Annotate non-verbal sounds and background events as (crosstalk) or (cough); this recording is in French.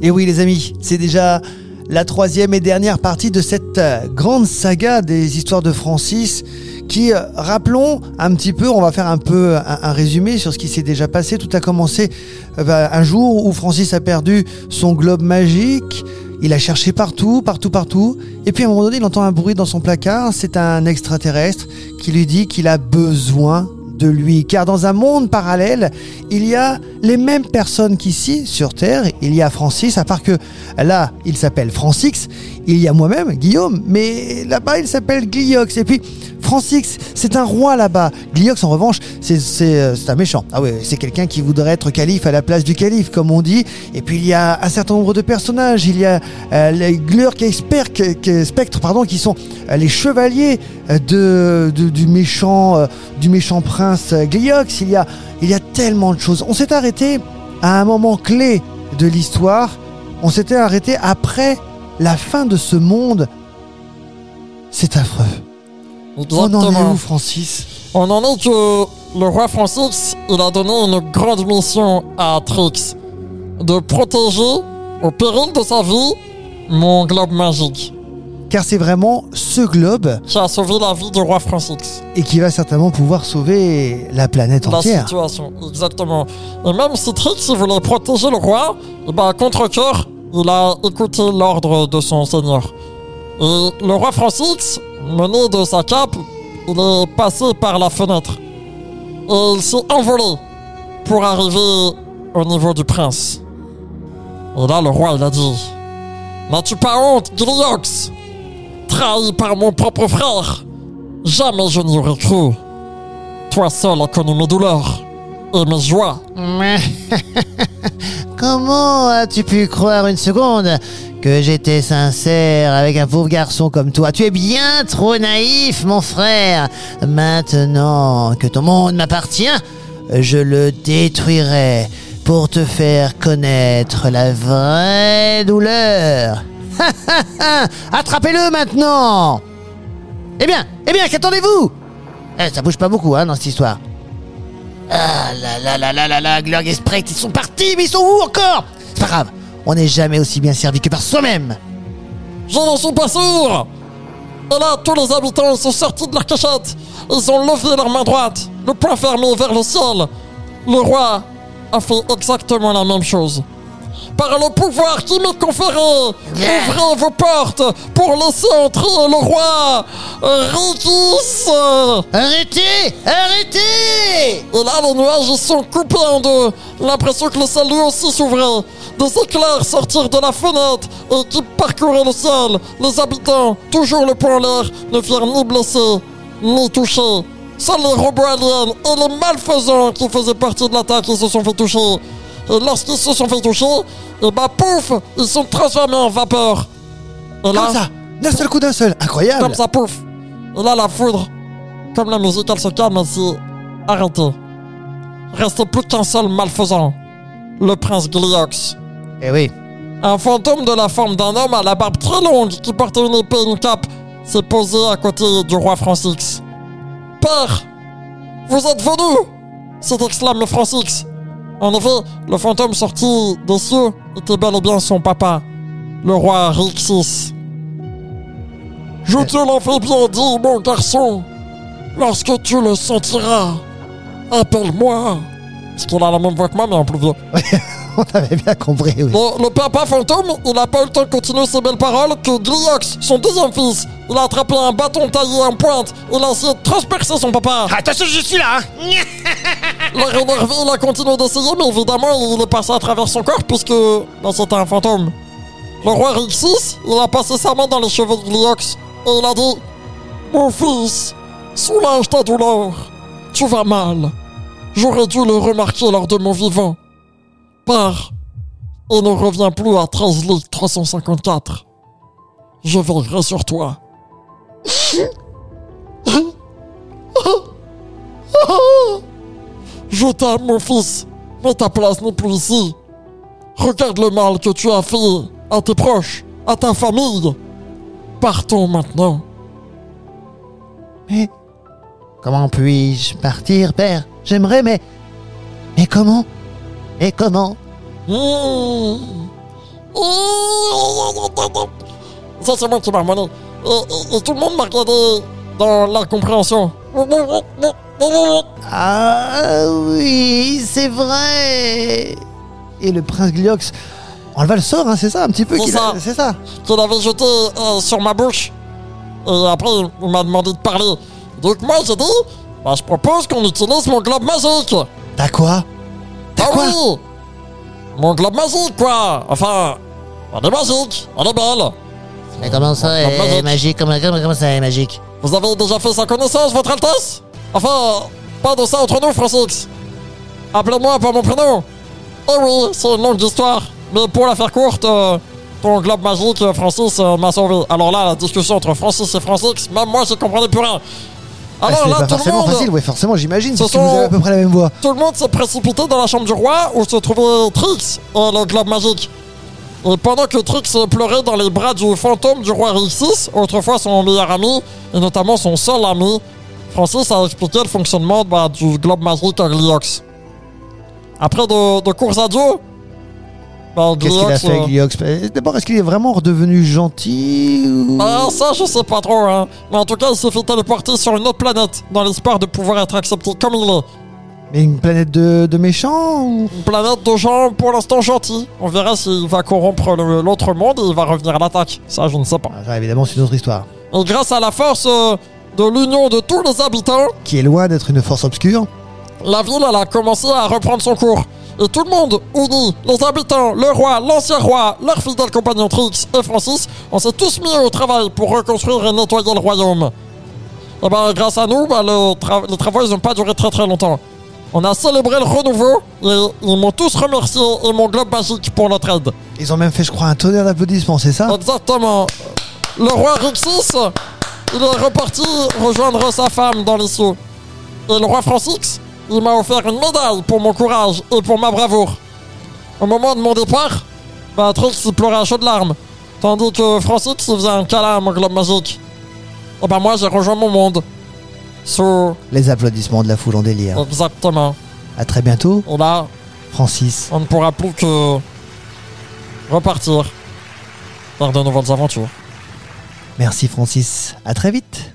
Et oui les amis, c'est déjà la troisième et dernière partie de cette euh, grande saga des histoires de Francis qui, euh, rappelons un petit peu, on va faire un peu un, un résumé sur ce qui s'est déjà passé. Tout a commencé euh, bah, un jour où Francis a perdu son globe magique. Il a cherché partout, partout, partout. Et puis à un moment donné, il entend un bruit dans son placard. C'est un extraterrestre qui lui dit qu'il a besoin lui. Car dans un monde parallèle, il y a les mêmes personnes qu'ici, sur Terre. Il y a Francis, à part que là, il s'appelle Francix. Il y a moi-même, Guillaume. Mais là-bas, il s'appelle Gliox. Et puis, Francix, c'est un roi là-bas. Gliox, en revanche, euh, c'est un méchant. Ah ouais, c'est quelqu'un qui voudrait être calife à la place du calife, comme on dit. Et puis il y a un certain nombre de personnages. Il y a euh, les Glurk et Spectre, pardon, qui sont euh, les chevaliers de, du méchant, du méchant prince Gliox. Il y a, il y a tellement de choses. On s'est arrêté à un moment clé de l'histoire. On s'était arrêté après la fin de ce monde. C'est affreux. On en est où, Francis? On en est que le roi Francis, il a donné une grande mission à Trix. De protéger, au péril de sa vie, mon globe magique. Car c'est vraiment ce globe Qui a sauvé la vie du roi Francis. et qui va certainement pouvoir sauver la planète La entière. situation, exactement. Et même si Trix il voulait protéger le roi, et ben, contre cœur, il a écouté l'ordre de son seigneur. Et le roi Francis, mené de sa cape, il est passé par la fenêtre. Et il s'est envolé pour arriver au niveau du prince. Et là, le roi, il a dit N'as-tu pas honte, Gliox Trahi par mon propre frère Jamais je n'y aurais cru. Toi seul as connu mes douleurs et mes joies. (laughs) Comment as-tu pu croire une seconde que j'étais sincère avec un pauvre garçon comme toi? Tu es bien trop naïf, mon frère. Maintenant que ton monde m'appartient, je le détruirai pour te faire connaître la vraie douleur. (laughs) Attrapez-le maintenant Eh bien, eh bien, qu'attendez-vous? Eh, Ça bouge pas beaucoup, hein, dans cette histoire. Ah là là là là là là, Glurg et Sprite, ils sont partis, mais ils sont où encore? C'est pas grave, on n'est jamais aussi bien servi que par soi-même. Je ne suis pas sûr Et là, tous les habitants sont sortis de leur cachette. Ils ont levé leur main droite, le poing fermé vers le ciel. Le roi a fait exactement la même chose. Par le pouvoir qui m'est conféré, ouvrez vos portes pour laisser entrer le roi Rikis Arrêtez Arrêtez Et là, les nuages sont coupés en deux. L'impression que le lui aussi s'ouvrait. Des éclairs sortirent de la fenêtre et qui parcouraient le ciel. Les habitants, toujours le poing en l'air, ne firent ni blesser, ni toucher. Seuls les robots aliens et les malfaisants qui faisaient partie de l'attaque se sont fait toucher. Et lorsqu'ils se sont fait toucher, et bah pouf, ils sont transformés en vapeur. Et là, Comme ça, d'un seul coup d'un seul. Incroyable. comme ça, pouf. Et là, la foudre, comme la musique, elle se calme, elle s'est arrêtée. Restait plus qu'un seul malfaisant, le prince Gliox. Eh oui, Un fantôme de la forme d'un homme à la barbe très longue qui portait une épée et une cape s'est posé à côté du roi Francix. Père, vous êtes venu s'est exclamé Francix. En effet, le fantôme sorti des cieux était bel et bien son papa, le roi Rixis. Je te l'avais bien dit, mon garçon. Lorsque tu le sentiras, appelle-moi. Parce qu'il a la même voix que moi, mais en plus vieux. (laughs) On avait bien compris, oui. Le, le papa fantôme, il n'a pas eu le temps de continuer ses belles paroles que Gliox, son deuxième fils, il a attrapé un bâton taillé en pointe. Il a essayé de transpercer son papa. Attention, je suis là hein. (laughs) L'air énervé, il a continué d'essayer, mais évidemment, il est passé à travers son corps puisque ben, c'était un fantôme. Le roi Rixis, il a passé sa main dans les cheveux de Gliox et il a dit Mon fils, soulage ta douleur. Tu vas mal. J'aurais dû le remarquer lors de mon vivant. Pars et ne reviens plus à 13 Ligue 354. Je veillerai sur toi. Je t'aime, mon fils, mais ta place n'est plus ici. Regarde le mal que tu as fait à tes proches, à ta famille. Partons maintenant. Mais comment puis-je partir, père? J'aimerais, mais... Mais comment? Et comment Hmm. Ça, c'est moi qui marmonnais. Et, et- et tout le monde m'a regardé dans l'incompréhension. Ah oui, c'est vrai. Et le prince Gliox enleva le sort, hein, c'est ça, un petit peu. C'est qu'il a- ça. C'est ça. qu'il avait jeté euh, sur ma bouche. Et après, il m'a demandé de parler. Donc moi, j'ai dit, bah, je propose qu'on utilise mon globe magique. T'as quoi? T'as Ah quoi oui Mon globe magique, quoi Enfin, elle est magique, elle est belle. Mais comment ça, est magique. magique comment, comment, comment ça, elle est magique Vous avez déjà fait sa connaissance, votre Altesse Enfin, pas de ça entre nous, Francis. Appelez-moi par mon prénom. Eh oui, c'est une longue histoire. Mais pour la faire courte, euh, ton globe magique, Francis, euh, m'a sauvé. Alors là, la discussion entre Francis et Francis, même moi, je comprenais plus rien. Ah, Alors C'est là, pas tout le, forcément monde, facile, ouais, forcément, j'imagine, Ce parce que vous sont- avez à peu près la même voix. tout le monde s'est précipité dans la chambre du roi où se trouvait Trix et le globe magique. Et pendant que Trix pleurait dans les bras du fantôme du roi Rixis, autrefois son meilleur ami, et notamment son seul ami, Francis a expliqué le fonctionnement bah, du globe magique à Gliox. Après de, de courts Qu'est-ce qu'il a fait, Gliox D'abord, est-ce qu'il est vraiment redevenu gentil ou... bah, ça, je sais pas trop, hein. Mais en tout cas, il s'est fait téléporter sur une autre planète, dans l'espoir de pouvoir être accepté comme il est. Mais une planète de, de méchants ou... Une planète de gens pour l'instant gentils. On verra s'il va corrompre l'autre monde et il va revenir à l'attaque. Ça, je ne sais pas. Ah, ça, évidemment, c'est une autre histoire. Et grâce à la force euh, de l'union de tous les habitants, Qui est loin d'être une force obscure. la ville elle a commencé à reprendre son cours. Et tout le monde, uni, les habitants, le roi, l'ancien roi, leur fidèle compagnon Trix et Francis, on s'est tous mis au travail pour reconstruire et nettoyer le royaume. Et ben grâce à nous, bah, le tra- les travaux ils n'ont pas duré très très longtemps. On a célébré le renouveau et ils m'ont tous remercié et mon globe magique pour notre aide. Ils ont même fait, je crois, un tonnerre d'applaudissements, c'est ça? Exactement. Le roi Rixis, il est reparti rejoindre sa femme dans les. Et le roi Francis, il m'a offert une médaille pour mon courage et pour ma bravoure. Au moment de mon départ, bah, Trix il pleurait à chaudes larmes, tandis que Francis faisait un câlin à mon globe magique. Et bah moi j'ai rejoint mon monde. Sous... Les applaudissements de la foule en délire. Exactement. À très bientôt, Et là, Francis. on ne pourra plus que repartir vers de nouvelles aventures. Merci, Francis. À très vite.